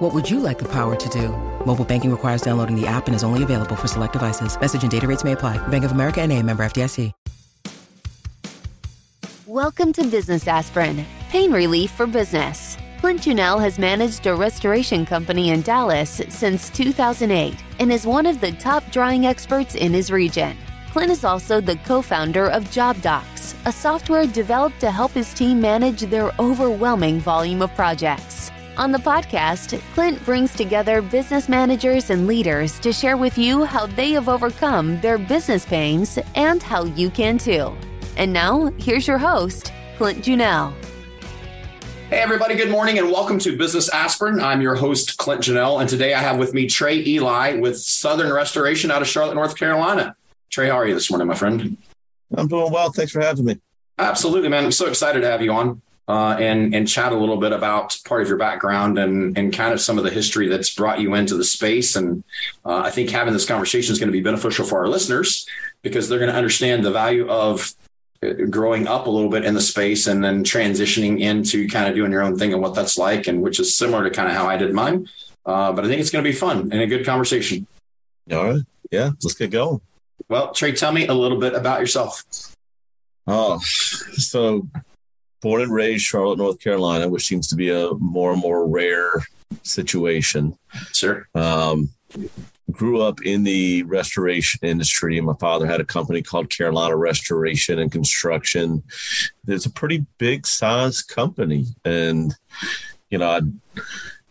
What would you like the power to do? Mobile banking requires downloading the app and is only available for select devices. Message and data rates may apply. Bank of America and a member FDIC. Welcome to Business Aspirin, pain relief for business. Clint Janelle has managed a restoration company in Dallas since 2008 and is one of the top drying experts in his region. Clint is also the co founder of JobDox, a software developed to help his team manage their overwhelming volume of projects. On the podcast, Clint brings together business managers and leaders to share with you how they have overcome their business pains and how you can too. And now, here's your host, Clint Janelle. Hey, everybody, good morning and welcome to Business Aspirin. I'm your host, Clint Janelle, and today I have with me Trae Ely with Southern Restoration out of Charlotte, North Carolina. Trae, how are you this morning, my friend? I'm doing well. Thanks for having me. Absolutely, man. I'm so excited to have you on uh, and and chat a little bit about part of your background and and kind of some of the history that's brought you into the space. And uh, I think having this conversation is going to be beneficial for our listeners because they're going to understand the value of growing up a little bit in the space and then transitioning into kind of doing your own thing and what that's like, and which is similar to kind of how I did mine. Uh, but I think it's going to be fun and a good conversation. All right. Yeah. Let's get going. Well, Trae, tell me a little bit about yourself. Oh, so born and raised Charlotte, North Carolina, which seems to be a more and more rare situation. Sure. Um, grew up in the restoration industry. My father had a company called Carolina Restoration and Construction. It's a pretty big size company. And, you know, I,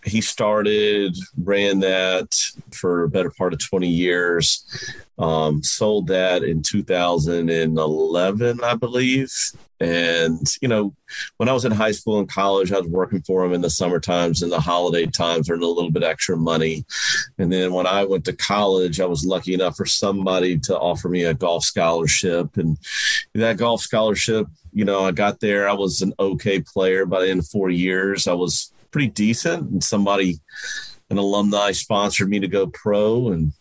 he started, ran that for a better part of 20 years, um, sold that in 2011, I believe. And, you know, when I was in high school and college, I was working for him in the summer times and the holiday times, earning a little bit extra money. And then when I went to college, I was lucky enough for somebody to offer me a golf scholarship. And that golf scholarship, you know, I got there, I was an okay player. By the end of four years, I was pretty decent. And somebody, an alumni, sponsored me to go pro. And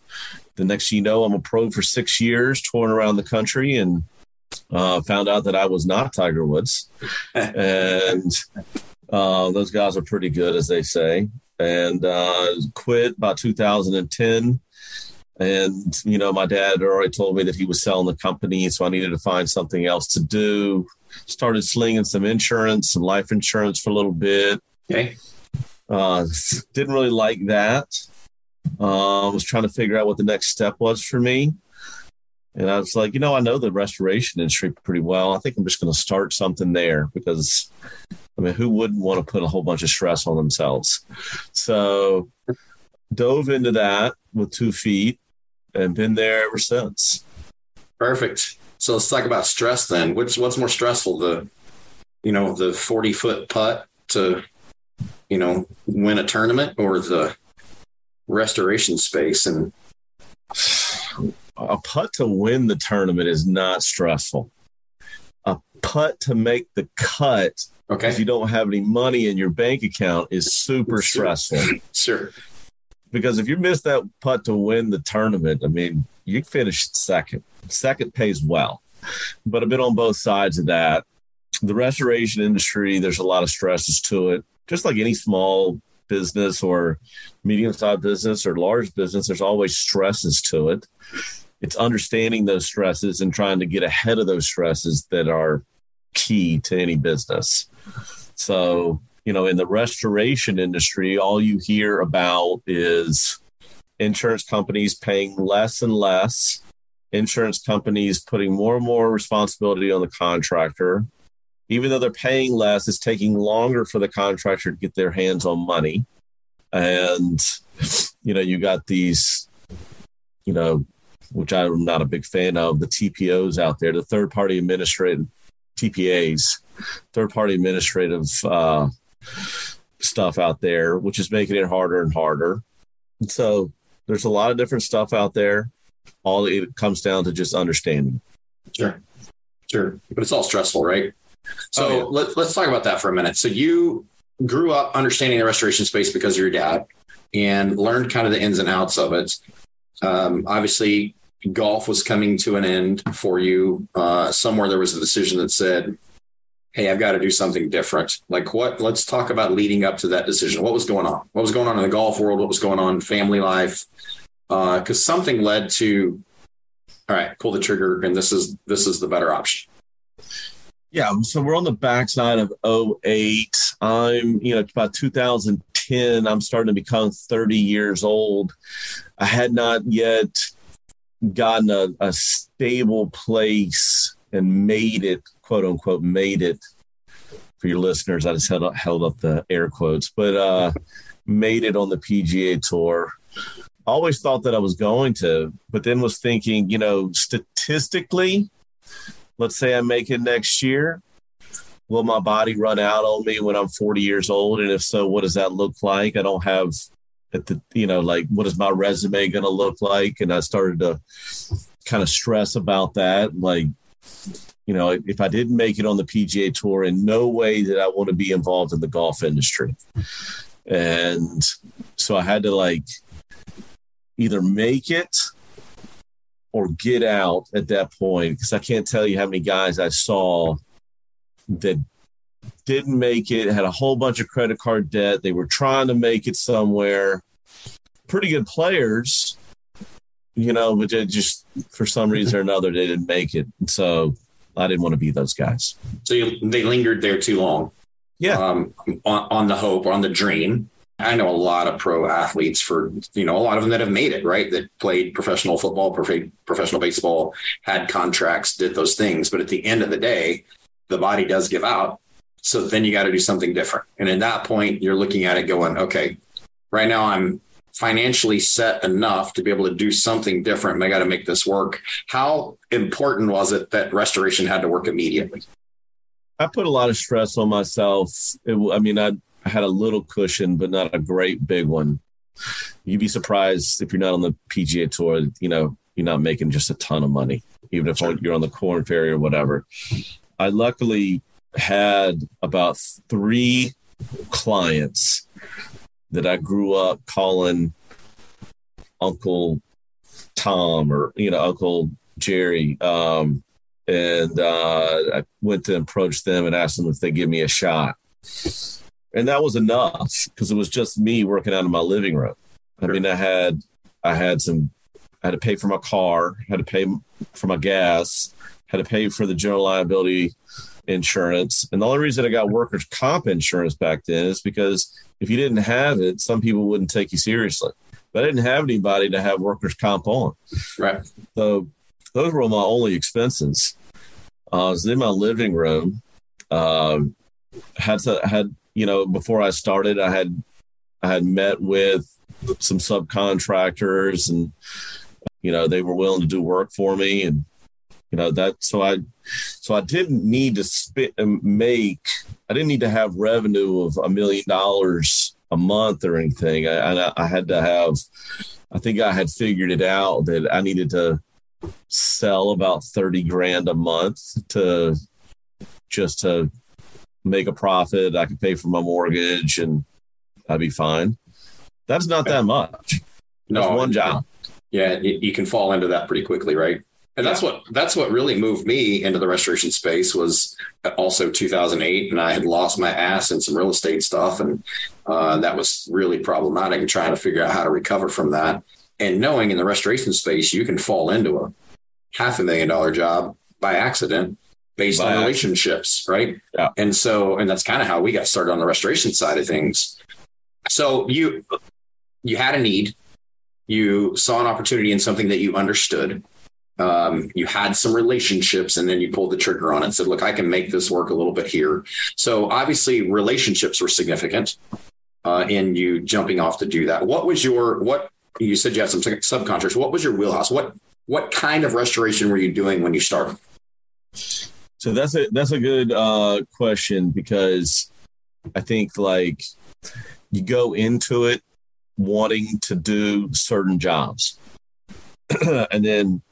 the next you know, I'm a pro for six years, touring around the country and uh, found out that I was not Tiger Woods, and uh, those guys are pretty good, as they say. And uh, quit about 2010. And you know, my dad already told me that he was selling the company, so I needed to find something else to do. Started slinging some insurance, some life insurance for a little bit. Okay. Uh, didn't really like that. Uh, was trying to figure out what the next step was for me. And I was like, you know, I know the restoration industry pretty well. I think I'm just going to start something there because, I mean, who wouldn't want to put a whole bunch of stress on themselves? So, dove into that with two feet and been there ever since. Perfect. So let's talk about stress then. What's what's more stressful, the you know the forty foot putt to you know win a tournament or the restoration space and a putt to win the tournament is not stressful. A putt to make the cut okay because you don't have any money in your bank account is super Sure. stressful. sure because if you miss that putt to win the tournament, I mean, you finish second. Second pays well, but I've been on both sides of that. The restoration industry, there's a lot of stresses to it, just like any small business or medium sized business or large business, there's always stresses to it. It's understanding those stresses and trying to get ahead of those stresses that are key to any business. So, you know, in the restoration industry, all you hear about is insurance companies paying less and less, insurance companies putting more and more responsibility on the contractor. Even though they're paying less, it's taking longer for the contractor to get their hands on money. And, you know, you got these, you know, which I'm not a big fan of, the TPOs out there, the third party administrative TPAs, third party administrative uh, stuff out there, which is making it harder and harder. So there's a lot of different stuff out there. All it comes down to just understanding. sure Sure, but it's all stressful, right? So Oh, yeah. let, let's talk about that for a minute. So you grew up understanding the restoration space because of your dad and learned kind of the ins and outs of it. Um, obviously, golf was coming to an end for you. Uh, somewhere there was a decision that said, "Hey, I've got to do something different." Like what? Let's talk about leading up to that decision. What was going on? What was going on in the golf world? What was going on in family life? Because something led to, all right, pull the trigger, and this is this is the better option. Yeah, so we're on the backside of 08. I'm, you know, about 2010, I'm starting to become 30 years old. I had not yet gotten a, a stable place and made it, quote unquote, made it for your listeners. I just held up, held up the air quotes, but uh, made it on the PGA Tour. Always thought that I was going to, but then was thinking, you know, statistically, let's say I make it next year. Will my body run out on me when I'm 40 years old? And if so, what does that look like? I don't have at the, you know, like what is my resume going to look like? And I started to kind of stress about that. Like, you know, if I didn't make it on the PGA Tour, in no way did I want to be involved in the golf industry. And so I had to like either make it or get out at that point because I can't tell you how many guys I saw that didn't make it, had a whole bunch of credit card debt. They were trying to make it somewhere. Pretty good players, you know, but they just for some reason or another they didn't make it. So I didn't want to be those guys. So you, they lingered there too long. Yeah. Um, on, on the hope on the dream. I know a lot of pro athletes for, you know, a lot of them that have made it, right? That played professional football, professional baseball, had contracts, did those things. But at the end of the day, the body does give out. So then you got to do something different. And at that point, you're looking at it going, okay, right now I'm financially set enough to be able to do something different. And I got to make this work. How important was it that restoration had to work immediately? I put a lot of stress on myself. It, I mean, I, I had a little cushion, but not a great big one. You'd be surprised if you're not on the PGA Tour. You know, you're not making just a ton of money, even if you're on the Korn Ferry or whatever. I luckily had about three clients that I grew up calling Uncle Tom or you know Uncle Jerry. Um, and uh, I went to approach them and asked them if they give me a shot. And that was enough because it was just me working out of my living room. I mean, I had I had some I had to pay for my car, had to pay for my gas, had to pay for the general liability insurance. And the only reason I got workers' comp insurance back then is because if you didn't have it, some people wouldn't take you seriously. But I didn't have anybody to have workers' comp on. Right. So those were my only expenses. Uh, I was in my living room. Um, had to had you know before I started, I had I had met with some subcontractors, and you know they were willing to do work for me, and you know that. So I so I didn't need to spit and make. I didn't need to have revenue of a million dollars a month or anything. I, I, I had to have. I think I had figured it out that I needed to sell about 30 grand a month to just to make a profit. I could pay for my mortgage and I'd be fine. That's not that much. That's No, one job. Yeah, you, you can fall into that pretty quickly, right? And that's what that's what really moved me into the restoration space was also 2008, and I had lost my ass in some real estate stuff, and uh, that was really problematic. And trying to figure out how to recover from that, and knowing in the restoration space you can fall into a half a million dollar job by accident based By on relationships, right? Yeah. And so, and that's kind of how we got started on the restoration side of things. So you you had a need, you saw an opportunity in something that you understood. Um, you had some relationships and then you pulled the trigger on it and said, look, I can make this work a little bit here. So obviously relationships were significant uh, in you jumping off to do that. What was your, what you said you had some subcontractors. What was your wheelhouse? What, what kind of restoration were you doing when you started? So that's a that's a good uh, question because I think like you go into it wanting to do certain jobs, and then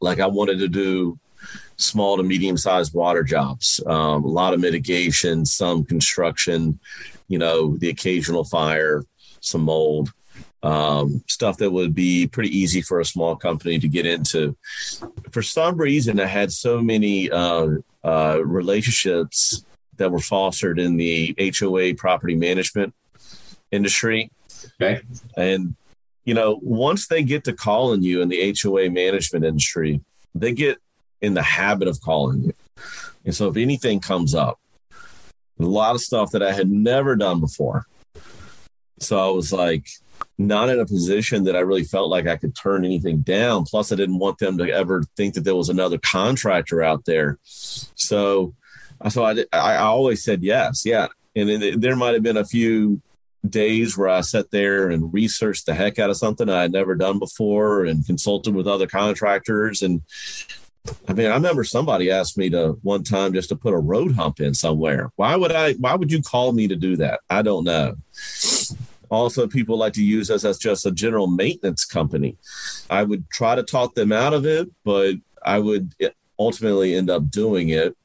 like I wanted to do small to medium sized water jobs, um, a lot of mitigation, some construction, you know, the occasional fire, some mold, um, stuff that would be pretty easy for a small company to get into. For some reason, I had so many uh, uh, relationships that were fostered in the HOA property management industry. Okay. And, you know, once they get to calling you in the HOA management industry, they get in the habit of calling you. And so if anything comes up, a lot of stuff that I had never done before. So I was like, not in a position that I really felt like I could turn anything down. Plus, I didn't want them to ever think that there was another contractor out there. So, uh, so I, I always said yes, yeah. And then there might have been a few days where I sat there and researched the heck out of something I had never done before and consulted with other contractors. And I mean, I remember somebody asked me to one time just to put a road hump in somewhere. Why would I? Why would you call me to do that? I don't know. Also, people like to use us as just a general maintenance company. I would try to talk them out of it, but I would ultimately end up doing it.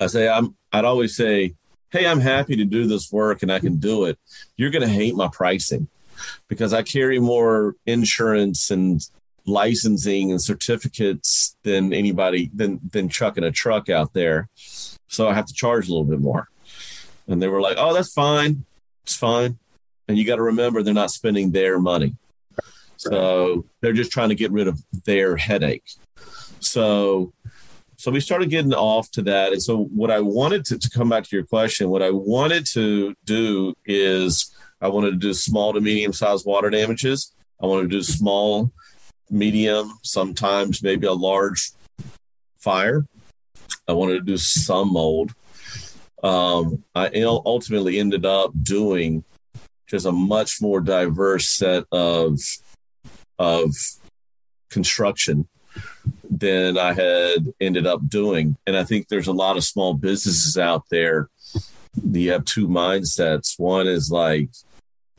I say I'm. I'd always say, "Hey, I'm happy to do this work and I can do it." You're going to hate my pricing because I carry more insurance and licensing and certificates than anybody than than chucking a truck out there. So I have to charge a little bit more. And they were like, "Oh, that's fine. It's fine." And you got to remember, they're not spending their money. So they're just trying to get rid of their headache. So, so we started getting off to that. And so what I wanted to, to come back to your question, what I wanted to do is I wanted to do small to medium sized water damages. I wanted to do small, medium, sometimes maybe a large fire. I wanted to do some mold. Um, I ultimately ended up doing just a much more diverse set of of construction than I had ended up doing. And I think there's a lot of small businesses out there. You have two mindsets. One is like,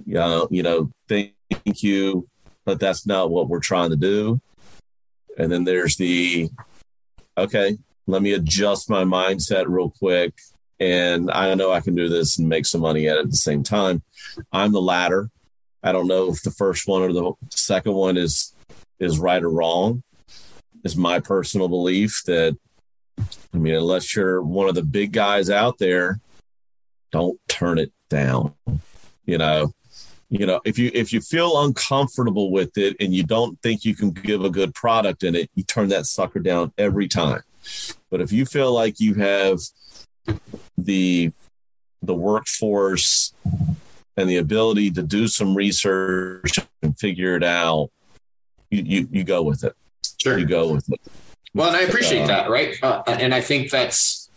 you know, you know, thank you, but that's not what we're trying to do. And then there's the, okay, let me adjust my mindset real quick and I know I can do this and make some money at it at the same time. I'm the latter. I don't know if the first one or the second one is is right or wrong. It's my personal belief that I mean, unless you're one of the big guys out there, don't turn it down. You know, you know, if you if you feel uncomfortable with it and you don't think you can give a good product in it, you turn that sucker down every time. But if you feel like you have the the workforce and the ability to do some research and figure it out, you you, you go with it. Sure, you go with it. Well, and I appreciate uh, that, right? Uh, and I think that's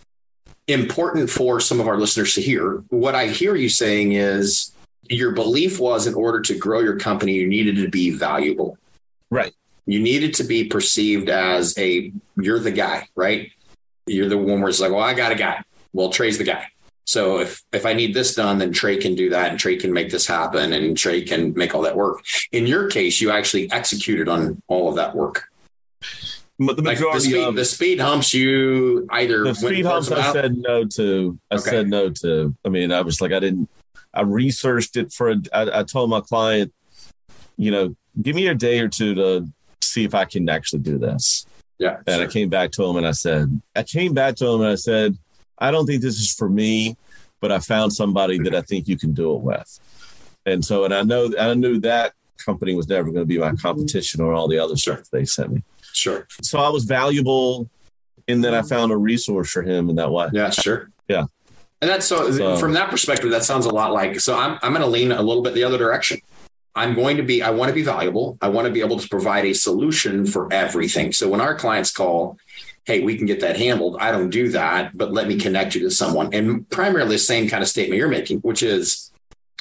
important for some of our listeners to hear. What I hear you saying is your belief was in order to grow your company, you needed to be valuable. Right. You needed to be perceived as a you're the guy, right? You're the one where it's like, well, I got a guy. Well, Trae's the guy. So if if I need this done, then Trae can do that, and Trae can make this happen, and Trae can make all that work. In your case, you actually executed on all of that work. But the majority like the, speed, of the speed humps, you either the speed humps. I said no to. I okay. said no to. I mean, I was like, I didn't. I researched it for. A, I, I told my client, you know, give me a day or two to see if I can actually do this. Yeah. And sure. I came back to him and I said, I came back to him and I said, I don't think this is for me, but I found somebody that I think you can do it with. And so, and I know, I knew that company was never going to be my competition or all the other stuff they sent me. Sure. So I was valuable in that I found a resource for him in that way. Yeah, sure. Yeah. And that's so, so from that perspective, that sounds a lot like, so I'm, I'm going to lean a little bit the other direction. I'm going to be, I want to be valuable. I want to be able to provide a solution for everything. So when our clients call hey, we can get that handled. I don't do that, but let me connect you to someone. And primarily the same kind of statement you're making, which is,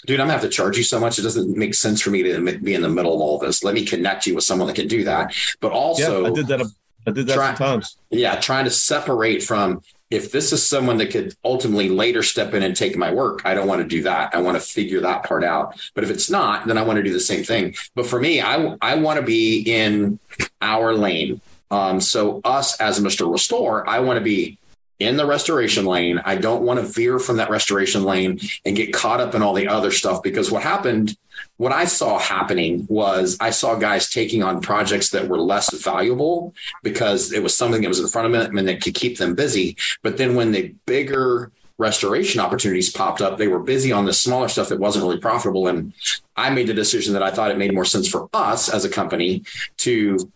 dude, I'm gonna have to charge you so much. It doesn't make sense for me to be in the middle of all this. Let me connect you with someone that can do that. But also, yeah, I did that. I did that try, sometimes. Yeah, trying to separate from if this is someone that could ultimately later step in and take my work, I don't want to do that. I want to figure that part out. But if it's not, then I want to do the same thing. But for me, I I want to be in our lane Um, so us as Mr. Restore, I want to be in the restoration lane. I don't want to veer from that restoration lane and get caught up in all the other stuff because what happened, what I saw happening was I saw guys taking on projects that were less valuable because it was something that was in front of them and that could keep them busy. But then when the bigger restoration opportunities popped up, they were busy on the smaller stuff that wasn't really profitable. And I made the decision that I thought it made more sense for us as a company to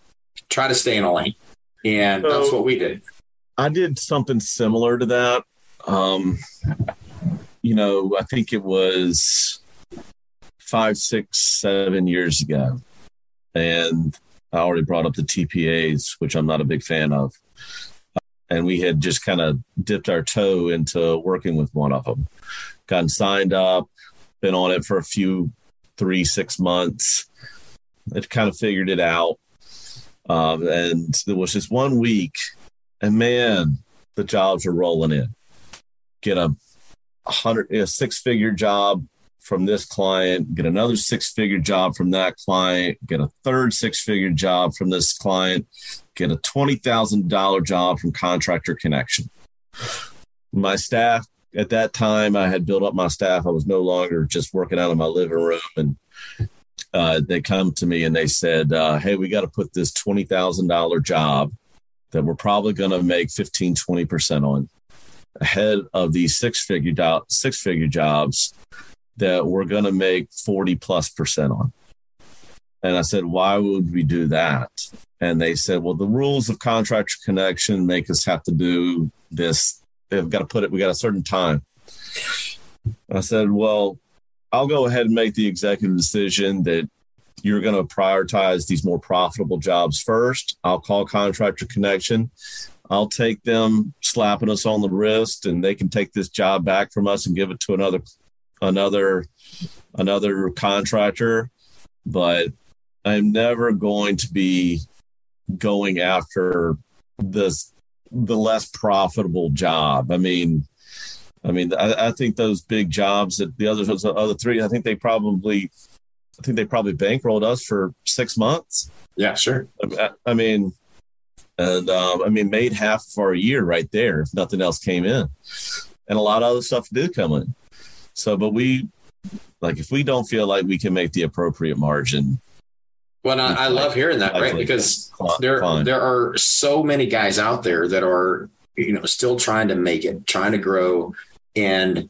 try to stay in a lane. And so, that's what we did. I did something similar to that. Um, you know, I think it was five, six, seven years ago. And I already brought up the TPAs, which I'm not a big fan of. And we had just kind of dipped our toe into working with one of them, gotten signed up, been on it for a few, three, six months. It kind of figured it out. Um, and there was just one week and man, the jobs were rolling in. Get a hundred, a six figure job from this client, get another six figure job from that client, get a third six figure job from this client, get a $20,000 job from Contractor Connection. My staff at that time, I had built up my staff. I was no longer just working out of my living room. And uh, they come to me and they said, uh, Hey, we got to put this $20,000 job that we're probably going to make 15, 20% on ahead of these six figure do- six figure jobs that we're going to make 40 plus percent on. And I said, why would we do that? And they said, well, the rules of contractor connection make us have to do this. They've got to put it, we got a certain time. I said, well, I'll go ahead and make the executive decision that you're going to prioritize these more profitable jobs first. I'll call Contractor Connection. I'll take them slapping us on the wrist, and they can take this job back from us and give it to another another another contractor. But I'm never going to be going after this the less profitable job. I mean, I mean, I, I think those big jobs that the other the other three, I think they probably I think they probably bankrolled us for six months. Yeah, sure. I, I mean, and um, I mean, made half of our year right there if nothing else came in, and a lot of other stuff did come in. So, but we like if we don't feel like we can make the appropriate margin. Well, I, I love hearing that, right? Because there fine. there are so many guys out there that are you know still trying to make it, trying to grow, and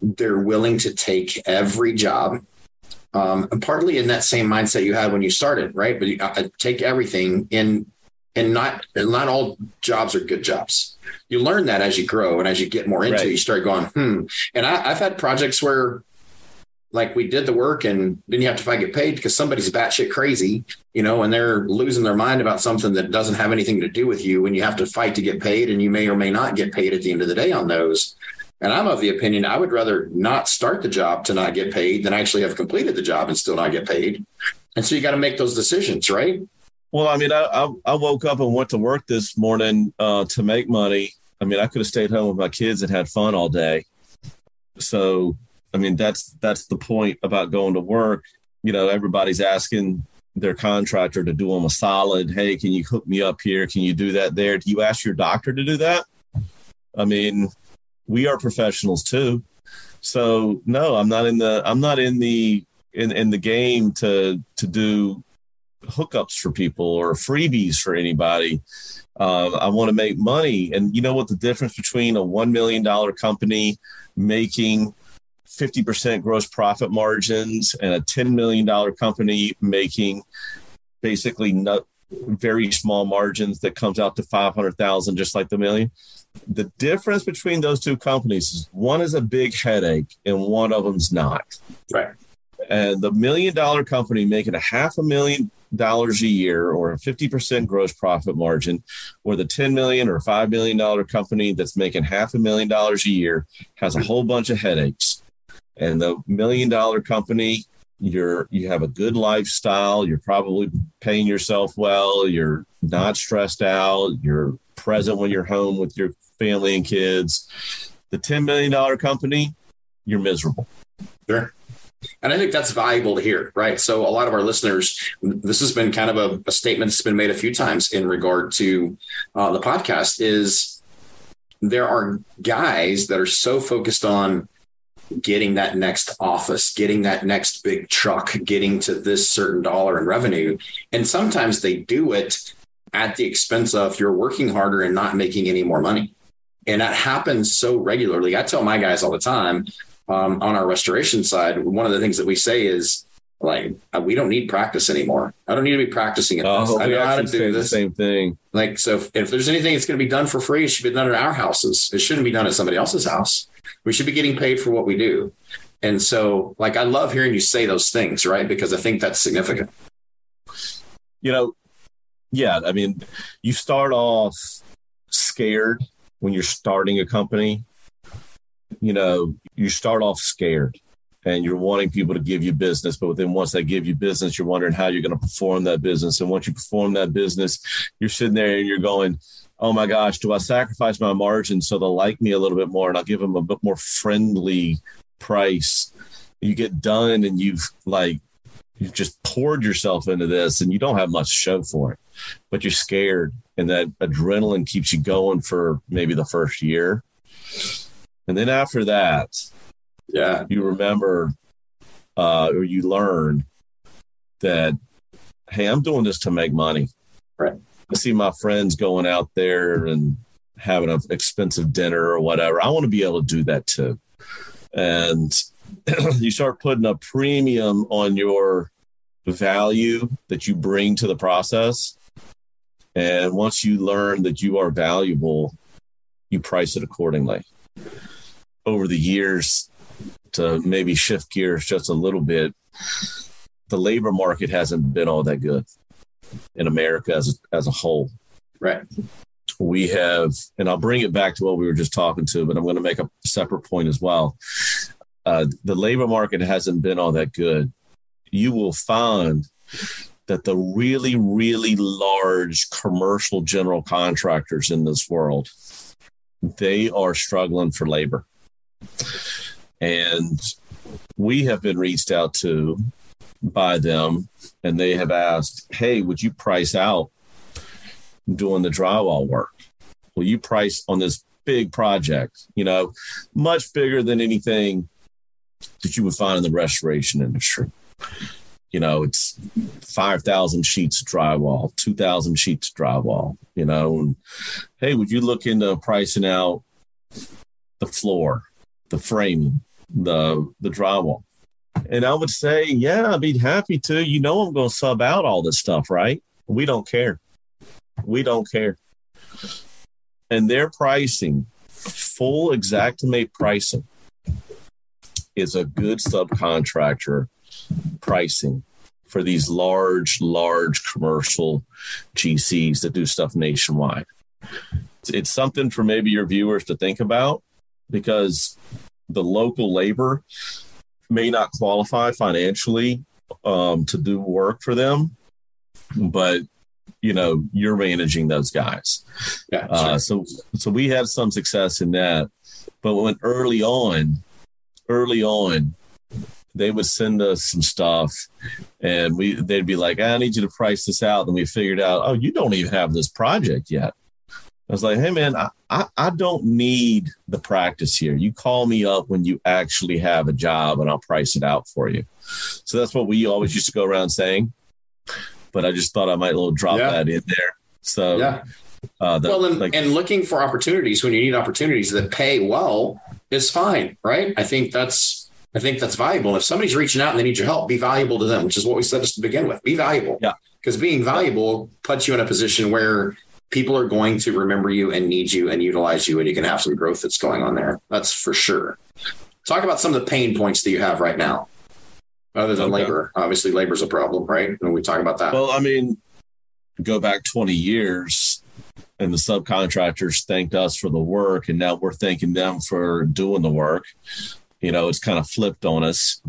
they're willing to take every job um, and partly in that same mindset you had when you started, right? But you uh, take everything in, and not and not all jobs are good jobs. You learn that as you grow and as you get more into right. it, you start going, hmm. And I, I've had projects where like we did the work and then you have to fight to get paid because somebody's batshit crazy, you know, and they're losing their mind about something that doesn't have anything to do with you and you have to fight to get paid and you may or may not get paid at the end of the day on those. And I'm of the opinion I would rather not start the job to not get paid than actually have completed the job and still not get paid. And so you got to make those decisions, right? Well, I mean, I, I, woke up and went to work this morning uh, to make money. I mean, I could have stayed home with my kids and had fun all day. So, I mean, that's that's the point about going to work. You know, everybody's asking their contractor to do them a solid. Hey, can you hook me up here? Can you do that there? Do you ask your doctor to do that? I mean, we are professionals too. So no, I'm not in the I'm not in the in, in the game to to do hookups for people or freebies for anybody. Uh, I want to make money, and you know what the difference between a one million dollar company making 50% gross profit margins and a $10 million company making basically not very small margins that comes out to 500,000 just like the million the difference between those two companies is one is a big headache and one of them's not. Right. And the million dollar company making a half a million dollars a year or a 50% gross profit margin, or the 10 million or 5 million dollar company that's making half a million dollars a year has a whole bunch of headaches. And the million dollar company, you're you have a good lifestyle, you're probably paying yourself well, you're not stressed out, you're present when you're home with your family and kids. The $10 million company, you're miserable. Sure. And I think that's valuable to hear, right? So a lot of our listeners, this has been kind of a, a statement that's been made a few times in regard to uh, the podcast is there are guys that are so focused on getting that next office, getting that next big truck, getting to this certain dollar in revenue. And sometimes they do it at the expense of you're working harder and not making any more money. And that happens so regularly. I tell my guys all the time um, on our restoration side, one of the things that we say is, like uh, we don't need practice anymore. I don't need to be practicing it. Oh, I know how to do this. same thing. Like so, if, if there's anything that's going to be done for free, it should be done at our houses. It shouldn't be done at somebody else's house. We should be getting paid for what we do. And so, like, I love hearing you say those things, right? Because I think that's significant. You know, yeah, I mean, you start off scared when you're starting a company. You know, you start off scared and you're wanting people to give you business, but then once they give you business, you're wondering how you're going to perform that business. And once you perform that business, you're sitting there and you're going, oh my gosh, do I sacrifice my margin so they'll like me a little bit more and I'll give them a bit more friendly price? You get done and you've like, you've just poured yourself into this and you don't have much show for it, but you're scared and that adrenaline keeps you going for maybe the first year. And then after that, Yeah. you remember uh, or you learn that, hey, I'm doing this to make money. Right. I see my friends going out there and having an expensive dinner or whatever. I want to be able to do that too. And you start putting a premium on your value that you bring to the process. And once you learn that you are valuable, you price it accordingly. Over the years, to maybe shift gears just a little bit, the labor market hasn't been all that good in America as a, as a whole. Right. We have, and I'll bring it back to what we were just talking to, but I'm going to make a separate point as well. Uh, the labor market hasn't been all that good. You will find that the really, really large commercial general contractors in this world, they are struggling for labor. And we have been reached out to by them, and they have asked, Hey, would you price out doing the drywall work? Will you price on this big project? You know, much bigger than anything that you would find in the restoration industry. You know, it's 5,000 sheets of drywall, 2,000 sheets of drywall, you know. And, hey, would you look into pricing out the floor, the framing, the the drywall? And I would say, yeah, I'd be happy to. You know, I'm going to sub out all this stuff, right? We don't care. We don't care. And their pricing, full Xactimate pricing, is a good subcontractor pricing for these large, large commercial GCs that do stuff nationwide. It's something for maybe your viewers to think about because the local labor may not qualify financially um, to do work for them, but you know you're managing those guys. Yeah. Uh, sure. so so we had some success in that, but when early on, early on, they would send us some stuff, and we they'd be like, "I need you to price this out," and we figured out, "Oh, you don't even have this project yet." I was like, "Hey, man, I, I I don't need the practice here. You call me up when you actually have a job, and I'll price it out for you." So that's what we always used to go around saying. But I just thought I might little drop Yeah. that in there. So yeah. uh, the, well, and, like, and looking for opportunities when you need opportunities that pay well is fine, right? I think that's I think that's valuable. If somebody's reaching out and they need your help, be valuable to them, which is what we said just to begin with. Be valuable. Yeah. Because being valuable puts you in a position where people are going to remember you and need you and utilize you, and you can have some growth that's going on there. That's for sure. Talk about some of the pain points that you have right now, other than Okay. labor. Obviously, labor's a problem, right? And we talk about that. Well, I mean, go back 20 years and the subcontractors thanked us for the work, and now we're thanking them for doing the work. You know, it's kind of flipped on us.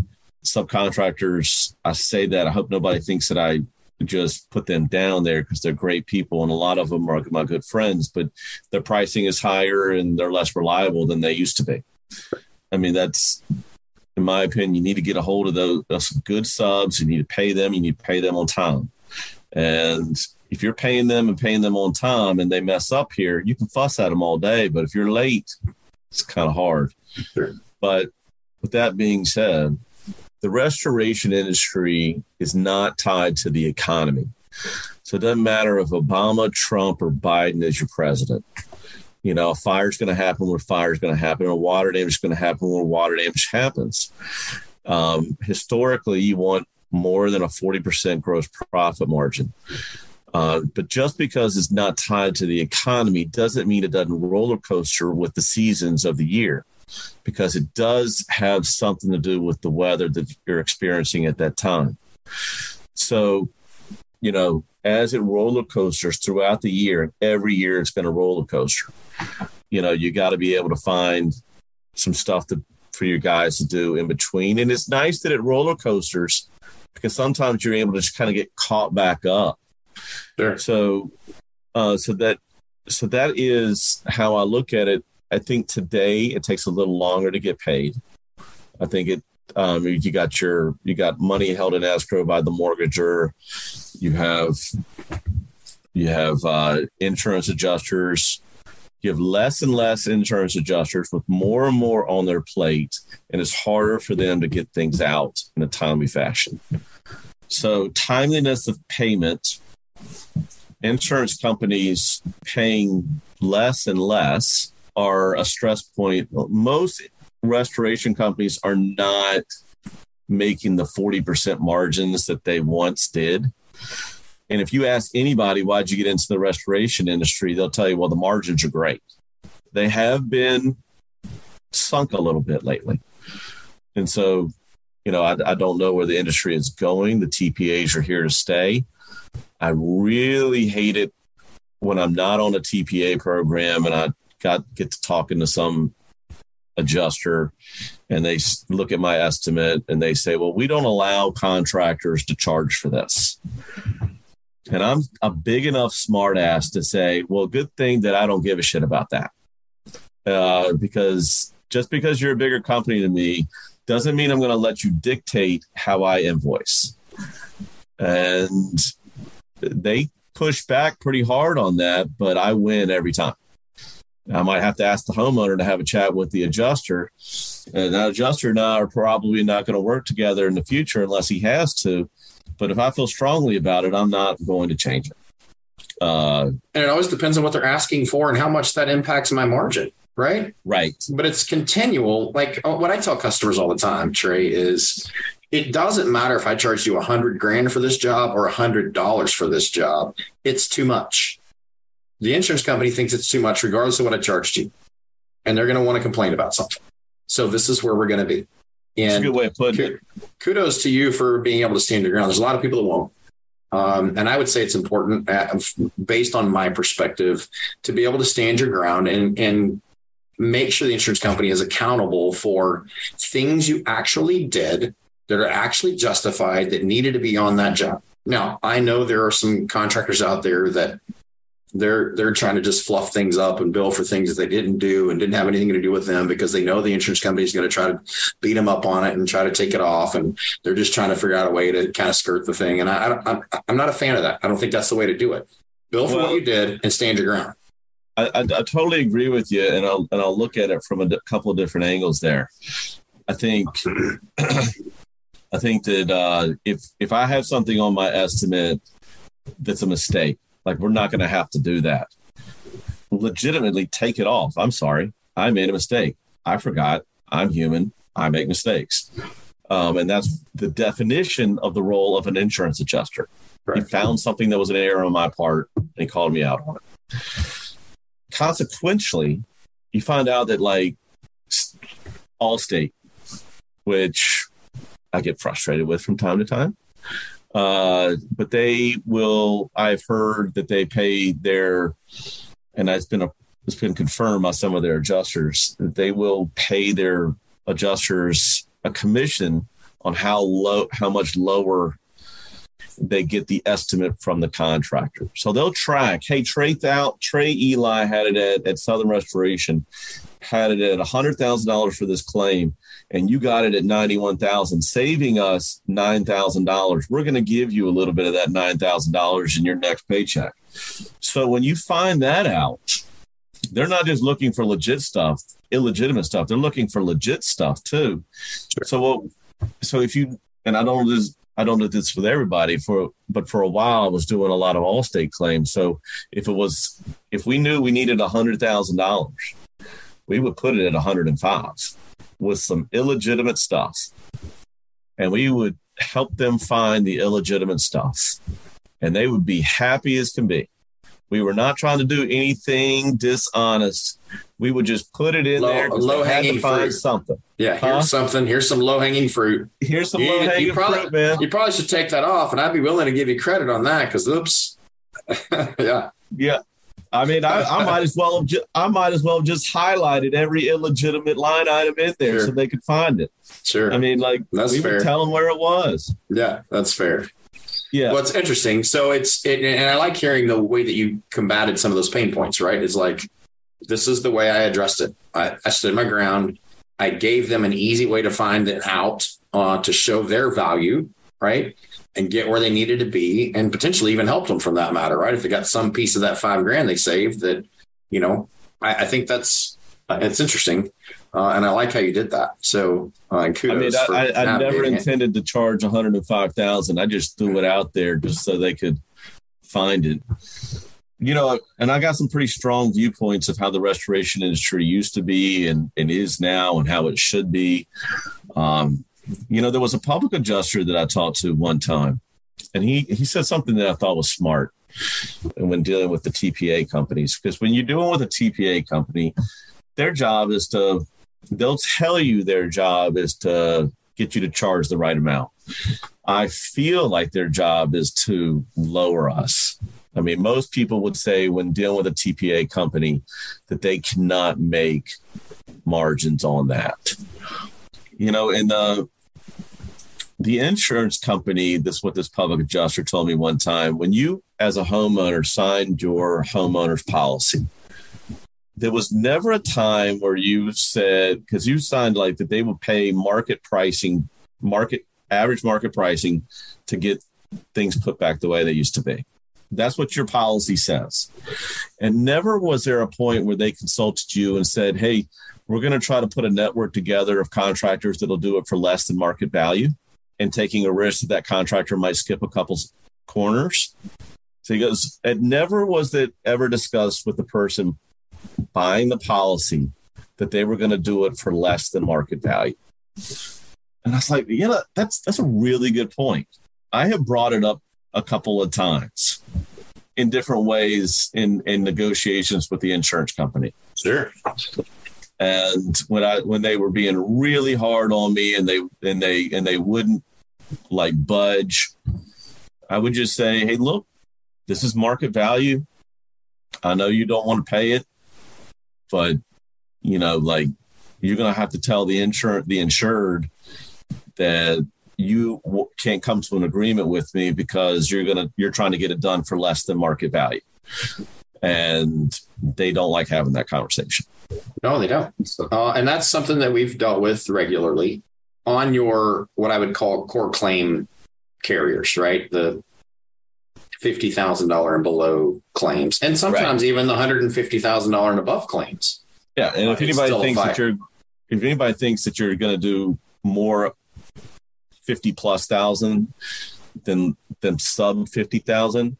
Subcontractors, I say that, I hope nobody thinks that I just put them down there because they're great people and a lot of them are my good friends, but their pricing is higher and they're less reliable than they used to be. I mean, that's in my opinion, you need to get a hold of those, those good subs. You need to pay them. You need to pay them on time. And if you're paying them and paying them on time and they mess up here, you can fuss at them all day. But if you're late, it's kind of hard. Sure. But with that being said, the restoration industry is not tied to the economy. So it doesn't matter if Obama, Trump, or Biden is your president. You know, a fire's going to happen where fire's going to happen, or water damage is going to happen where water damage happens. Um, historically, you want more than a 40% gross profit margin. Uh, but just because it's not tied to the economy doesn't mean it doesn't roller coaster with the seasons of the year, because it does have something to do with the weather that you're experiencing at that time. So, you know, as it roller coasters throughout the year, and every year it's been a roller coaster. You know, you got to be able to find some stuff to, for your guys to do in between. And it's nice that it roller coasters because sometimes you're able to just kind of get caught back up. Sure. So, uh, so that so that is how I look at it. I think today it takes a little longer to get paid. I think it um, you got your you got money held in escrow by the mortgager. You have you have uh, insurance adjusters. You have less and less insurance adjusters with more and more on their plate, and it's harder for them to get things out in a timely fashion. So, timeliness of payment, insurance companies paying less and less are a stress point. Most restoration companies are not making the 40% margins that they once did. And if you ask anybody, why'd you get into the restoration industry? They'll tell you, well, the margins are great. They have been sunk a little bit lately. And so, you know, I, I don't know where the industry is going. The TPAs are here to stay. I really hate it when I'm not on a TPA program and I got get to talking to some adjuster and they look at my estimate and they say, well, we don't allow contractors to charge for this. And I'm a big enough smartass to say, well, good thing that I don't give a shit about that. Uh, because just because you're a bigger company than me doesn't mean I'm going to let you dictate how I invoice. And they push back pretty hard on that, but I win every time. I might have to ask the homeowner to have a chat with the adjuster. And that adjuster and I are probably not going to work together in the future unless he has to. But if I feel strongly about it, I'm not going to change it. Uh, and it always depends on what they're asking for and how much that impacts my margin, right? Right. But it's continual. Like uh, what I tell customers all the time, Trae, is it doesn't matter if I charge you a hundred grand for this job or a hundred dollars for this job. It's too much the insurance company thinks it's too much, regardless of what I charged you. And they're going to want to complain about something. So this is where we're going to be. And That's a good way of putting it. Kudos to you for being able to stand your ground. There's a lot of people that won't. Um, and I would say it's important, uh, based on my perspective, to be able to stand your ground and and make sure the insurance company is accountable for things you actually did that are actually justified that needed to be on that job. Now, I know there are some contractors out there that they're they're trying to just fluff things up and bill for things that they didn't do and didn't have anything to do with them because they know the insurance company is going to try to beat them up on it and try to take it off and they're just trying to figure out a way to kind of skirt the thing and I, I I'm not a fan of that. I don't think that's the way to do it. Bill for well, what you did and stand your ground. I, I, I, totally agree with you, and I'll and I'll look at it from a d- couple of different angles there. I think I think that uh, if if I have something on my estimate that's a mistake, like, we're not going to have to do that. Legitimately take it off. I'm sorry. I made a mistake. I forgot. I'm human. I make mistakes. Um, and that's the definition of the role of an insurance adjuster. Right. He found something that was an error on my part and he called me out on it. Consequently, you find out that, like, Allstate, which I get frustrated with from time to time, uh, but they will. I've heard that they pay their, and it's been a, it's been confirmed by some of their adjusters that they will pay their adjusters a commission on how low, how much lower they get the estimate from the contractor. So they'll track, hey, Trae, out, Trae Ely had it at, at Southern Restoration, had it at a $100,000 for this claim, and you got it at 91000 saving us $9,000. We're going to give you a little bit of that $9,000 in your next paycheck. So when you find that out, they're not just looking for legit stuff, illegitimate stuff. They're looking for legit stuff too. Sure. So, what, so if you and I don't just I don't do this with everybody for, but for a while I was doing a lot of Allstate claims. So if it was, if we knew we needed a hundred thousand dollars, we would put it at 105 with some illegitimate stuff, and we would help them find the illegitimate stuff, and they would be happy as can be. We were not trying to do anything dishonest. We would just put it in low, there. Low hanging fruit. Something. Yeah, here's huh? something. Here's some low hanging fruit. Here's some low hanging fruit, man. You probably should take that off, and I'd be willing to give you credit on that because, oops. yeah. Yeah. I mean, I, I, might as well have ju- I might as well have just highlighted every illegitimate line item in there sure. so they could find it. Sure. I mean, like that's we fair. would tell them where it was. Yeah, that's fair. Yeah. Well, it's interesting. So it's, it, and I like hearing the way that you combated some of those pain points, right? It's like, this is the way I addressed it. I, I stood my ground. I gave them an easy way to find it out uh, to show their value, right? And get where they needed to be and potentially even help them from that matter, right? If they got some piece of that five grand they saved that, you know, I, I think that's, uh, it's interesting. Uh, and I like how you did that. So uh, kudos. I mean, I, I, I never intended to charge 105,000. I just threw it out there just so they could find it. You know, and I got some pretty strong viewpoints of how the restoration industry used to be and, and is now and how it should be. Um, you know, there was a public adjuster that I talked to one time, and he, he said something that I thought was smart when dealing with the TPA companies. Because when you're dealing with a TPA company, their job is to they'll tell you their job is to get you to charge the right amount. I feel like their job is to lower us. I mean, most people would say when dealing with a TPA company that they cannot make margins on that. You know, and the the insurance company, this what this public adjuster told me one time, when you as a homeowner signed your homeowner's policy, there was never a time where you said because you signed like that they would pay market pricing market average market pricing to get things put back the way they used to be that's what your policy says. And never was there a point where they consulted you and said hey we're going to try to put a network together of contractors that'll do it for less than market value and taking a risk that that contractor might skip a couple corners so he goes it never was it ever discussed with the person buying the policy that they were going to do it for less than market value. And I was like, you yeah, know, that's that's a really good point. I have brought it up a couple of times in different ways in in negotiations with the insurance company. Sure. And when I when they were being really hard on me and they and they and they wouldn't like budge, I would just say, "Hey, look, this is market value. I know you don't want to pay it but you know, like you're going to have to tell the insurance, the insured that you w- can't come to an agreement with me because you're going to, you're trying to get it done for less than market value. And they don't like having that conversation. No, they don't. Uh, and that's something that we've dealt with regularly on your, what I would call core claim carriers, right? The fifty thousand dollar and below claims, and sometimes right. even the hundred and fifty thousand dollar and above claims. Yeah, and if anybody thinks that you're, if anybody thinks that you're going to do more fifty plus thousand than than sub fifty thousand,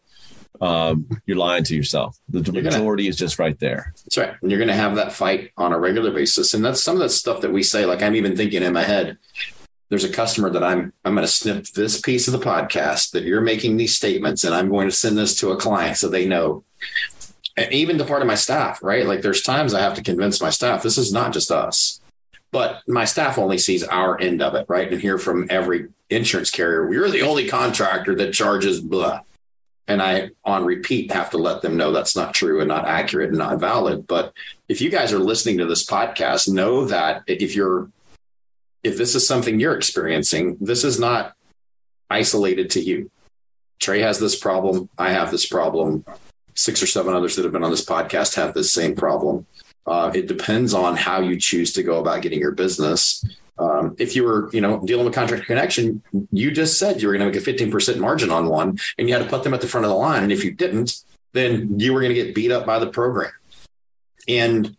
um, you're lying to yourself. The you're majority gonna, is just right there. That's right. And you're going to have that fight on a regular basis. And that's some of that stuff that we say. Like I'm even thinking in my head, there's a customer that I'm I'm going to snip this piece of the podcast that you're making these statements, and I'm going to send this to a client so they know. And even the part of my staff, right? Like there's times I have to convince my staff this is not just us, but my staff only sees our end of it, right? And hear from every insurance carrier, we're the only contractor that charges blah. And I, on repeat, have to let them know that's not true and not accurate and not valid. But if you guys are listening to this podcast, know that if you're if this is something you're experiencing, this is not isolated to you. Trae has this problem. I have this problem. Six or seven others that have been on this podcast have this same problem. Uh, it depends on how you choose to go about getting your business. Um, if you were, you know, dealing with contractor connection, you just said you were going to make a 15% margin on one and you had to put them at the front of the line. And if you didn't, then you were going to get beat up by the program. And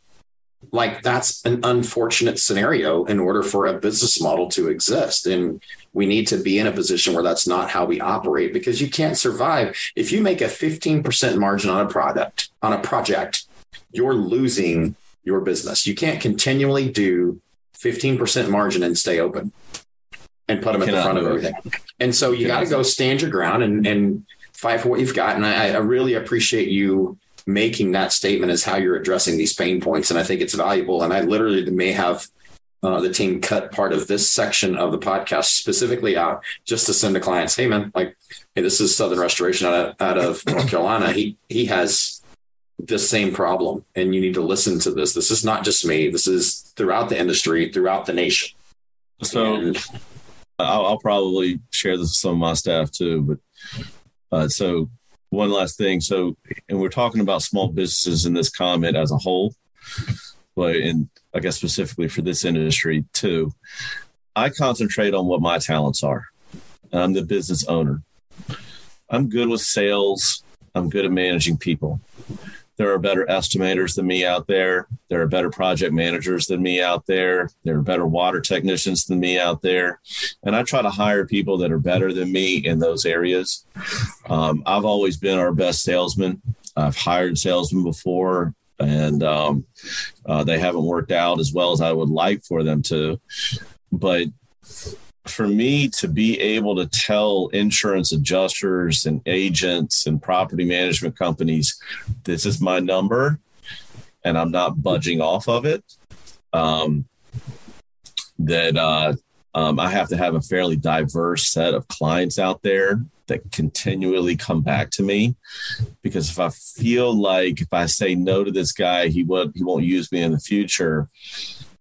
like that's an unfortunate scenario in order for a business model to exist. And we need to be in a position where that's not how we operate because you can't survive. If you make a 15% margin on a product, on a project, you're losing your business. You can't continually do 15% margin and stay open and put them at the front of everything. And so you got to go stand your ground and, and fight for what you've got. And I, I really appreciate you making that statement as how you're addressing these pain points. And I think it's valuable. And I literally may have uh, the team cut part of this section of the podcast specifically out just to send to clients, hey man, like, hey, this is Southern Restoration out of, out of North Carolina. He he has this same problem, and you need to listen to this. This is not just me. This is throughout the industry, throughout the nation. So and, I'll, I'll, probably share this with some of my staff too. But uh, so one last thing. So, and we're talking about small businesses in this comment as a whole, but in I guess specifically for this industry too. I concentrate on what my talents are. I'm the business owner. I'm good with sales. I'm good at managing people. There are better estimators than me out there. There are better project managers than me out there. There are better water technicians than me out there. And I try to hire people that are better than me in those areas. Um, I've always been our best salesman. I've hired salesmen before, and um, uh, they haven't worked out as well as I would like for them to. But for me to be able to tell insurance adjusters and agents and property management companies, this is my number and I'm not budging off of it, um, that uh, um, I have to have a fairly diverse set of clients out there that continually come back to me because if I feel like if I say no to this guy, he won't he won't use me in the future.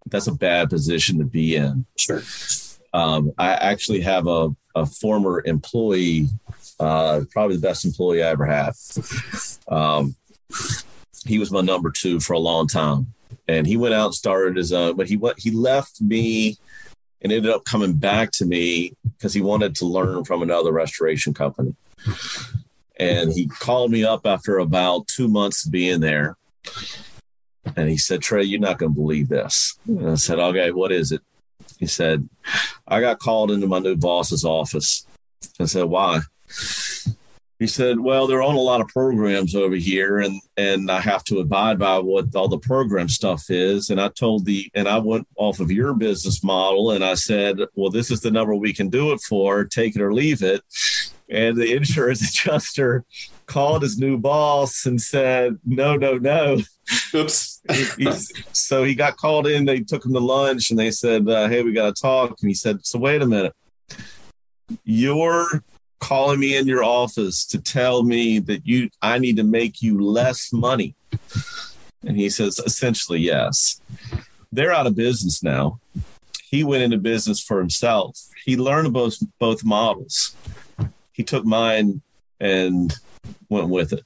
That's a bad position to be in. Sure. Um, I actually have a, a former employee, uh, probably the best employee I ever had. Um, he was my number two for a long time, and he went out and started his own. But he went, he left me and ended up coming back to me because he wanted to learn from another restoration company. And he called me up after about two months being there. And he said, Trae, you're not going to believe this. And I said, okay, what is it? He said, I got called into my new boss's office. I said, why? He said, well, they're on a lot of programs over here and, and I have to abide by what all the program stuff is. And I told the, and I went off of your business model and I said, well, this is the number we can do it for, take it or leave it. And the insurance adjuster called his new boss and said, no, no, no. Oops. so he got called in. They took him to lunch and they said, uh, hey, we got to talk. And he said, so wait a minute. You're calling me in your office to tell me that you I need to make you less money. And he says, essentially, yes. They're out of business now. He went into business for himself. He learned both both models. He took mine and went with it.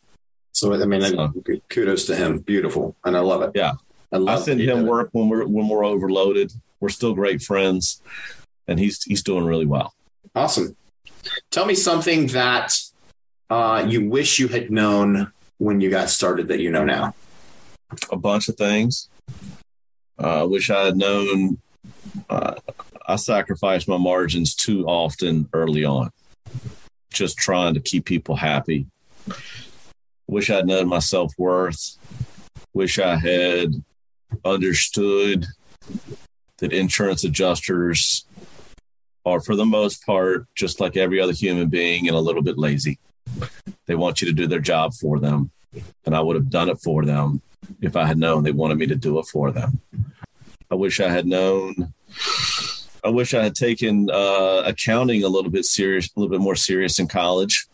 So I mean, so, kudos to him. Beautiful, and I love it. Yeah, I, I send him work when we're when we're overloaded. We're still great friends, and he's he's doing really well. Awesome. Tell me something that uh, you wish you had known when you got started that you know now. A bunch of things. Uh, I wish I had known. Uh, I sacrificed my margins too often early on, just trying to keep people happy. Wish I'd known my self worth. Wish I had understood that insurance adjusters are, for the most part, just like every other human being and a little bit lazy. They want you to do their job for them. And I would have done it for them if I had known they wanted me to do it for them. I wish I had known. I wish I had taken uh, accounting a little bit serious, a little bit more serious in college.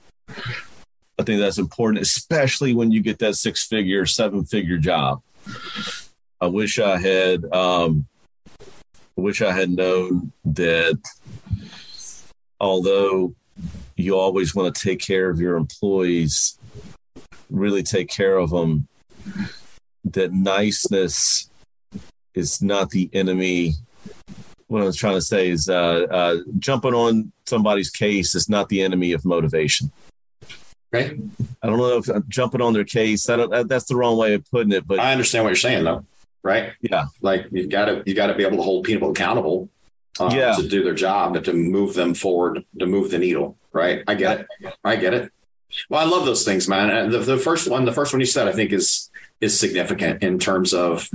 I think that's important, especially when you get that six figure, seven figure job. I wish I had, um, I wish I had known that although you always want to take care of your employees, really take care of them. That niceness is not the enemy. What I was trying to say is uh, uh, jumping on somebody's case is not the enemy of motivation. Right. I don't know if I'm jumping on their case. I don't, that's the wrong way of putting it, but I understand what you're saying though. Right. Yeah. Like you've got to, you got to be able to hold people accountable uh, Yeah. to do their job and to move them forward, to move the needle. Right. I get it. I get it. Well, I love those things, man. The, the first one, the first one you said, I think is, is significant in terms of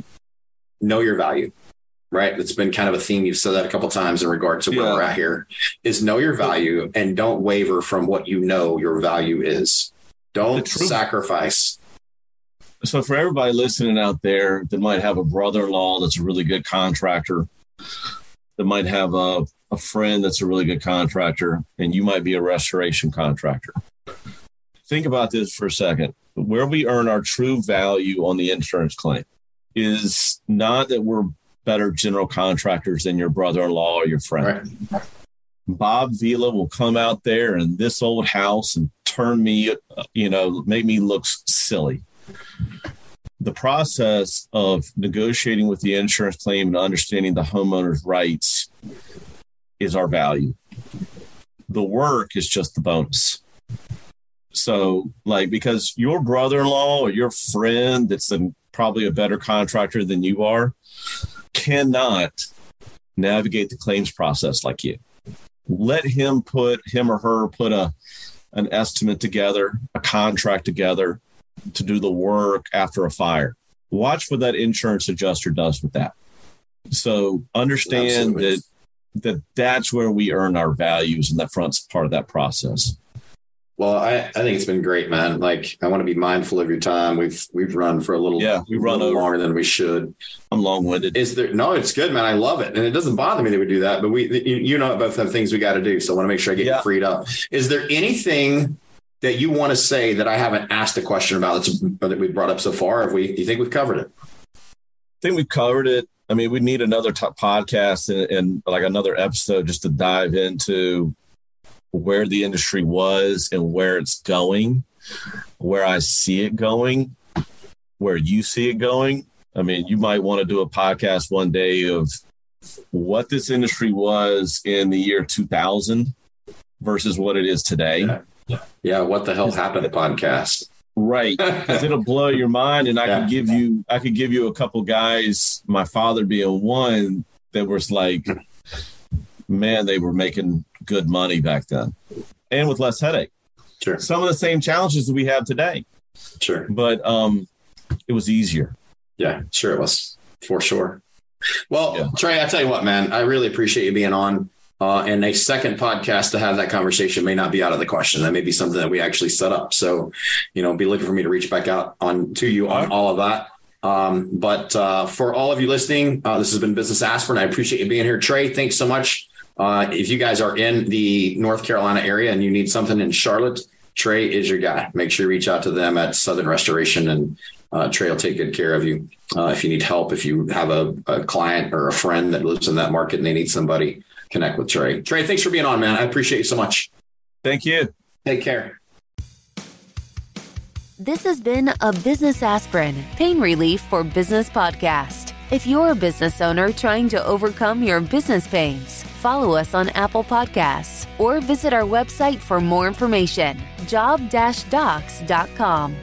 know your value. Right. It's been kind of a theme. You've said that a couple times in regard to where Yeah. we're at here is know your value and don't waver from what you know your value is. Don't sacrifice. So for everybody listening out there that might have a brother-in-law that's a really good contractor, that might have a, a friend that's a really good contractor, and you might be a restoration contractor. Think about this for a second. Where we earn our true value on the insurance claim is not that we're better general contractors than your brother-in-law or your friend. Right. Bob Vila will come out there in this old house and turn me, uh, you know, make me look silly. The process of negotiating with the insurance claim and understanding the homeowner's rights is our value. The work is just the bonus. So, like, because your brother in law or your friend that's probably a better contractor than you are cannot navigate the claims process like you let him put him or her put a an estimate together, a contract together to do the work after a fire. Watch what that insurance adjuster does with that. So understand Absolutely. that that that's where we earn our values and that front's part of that process. Well, I, I think it's been great, man. Like I want to be mindful of your time. We've we've run for a little Yeah, we run longer than we should. I'm long winded. Is there no? It's good, man. I love it, and it doesn't bother me that we do that. But we, you, you know, both have things we got to do. So I want to make sure I get Yeah. you freed up. Is there anything that you want to say that I haven't asked a question about that's, that we brought up so far? Have we? Do you think we've covered it? I think we've covered it. I mean, we need another t- podcast and, and like another episode just to dive into where the industry was and where it's going, where I see it going, where you see it going. I mean, you might want to do a podcast one day of what this industry was in the year 2000 versus what it is today. Yeah. Yeah. What the hell happened? Podcast. Right. 'Cause it'll blow your mind and I Yeah. could give you I could give you a couple guys, my father being one, that was like man, they were making good money back then. And with less headache. Sure. Some of the same challenges that we have today. Sure. But um it was easier. Yeah, sure it was for sure. Well, Yeah. Trae, I tell you what, man, I really appreciate you being on. Uh, and a second podcast to have that conversation may not be out of the question. That may be something that we actually set up. So, you know, be looking for me to reach back out on to you on all of that. Um, but uh, for all of you listening, uh, this has been Business Aspirin. I appreciate you being here, Trae. Thanks so much. Uh, if you guys are in the North Carolina area and you need something in Charlotte, Trae is your guy. Make sure you reach out to them at Southern Restoration and uh, Trae will take good care of you. Uh, if you need help, if you have a, a client or a friend that lives in that market and they need somebody, connect with Trae. Trae, thanks for being on, man. I appreciate you so much. Thank you. Take care. This has been a Business Aspirin, Pain Relief for Business podcast. If you're a business owner trying to overcome your business pains, follow us on Apple Podcasts or visit our website for more information job-dox.com.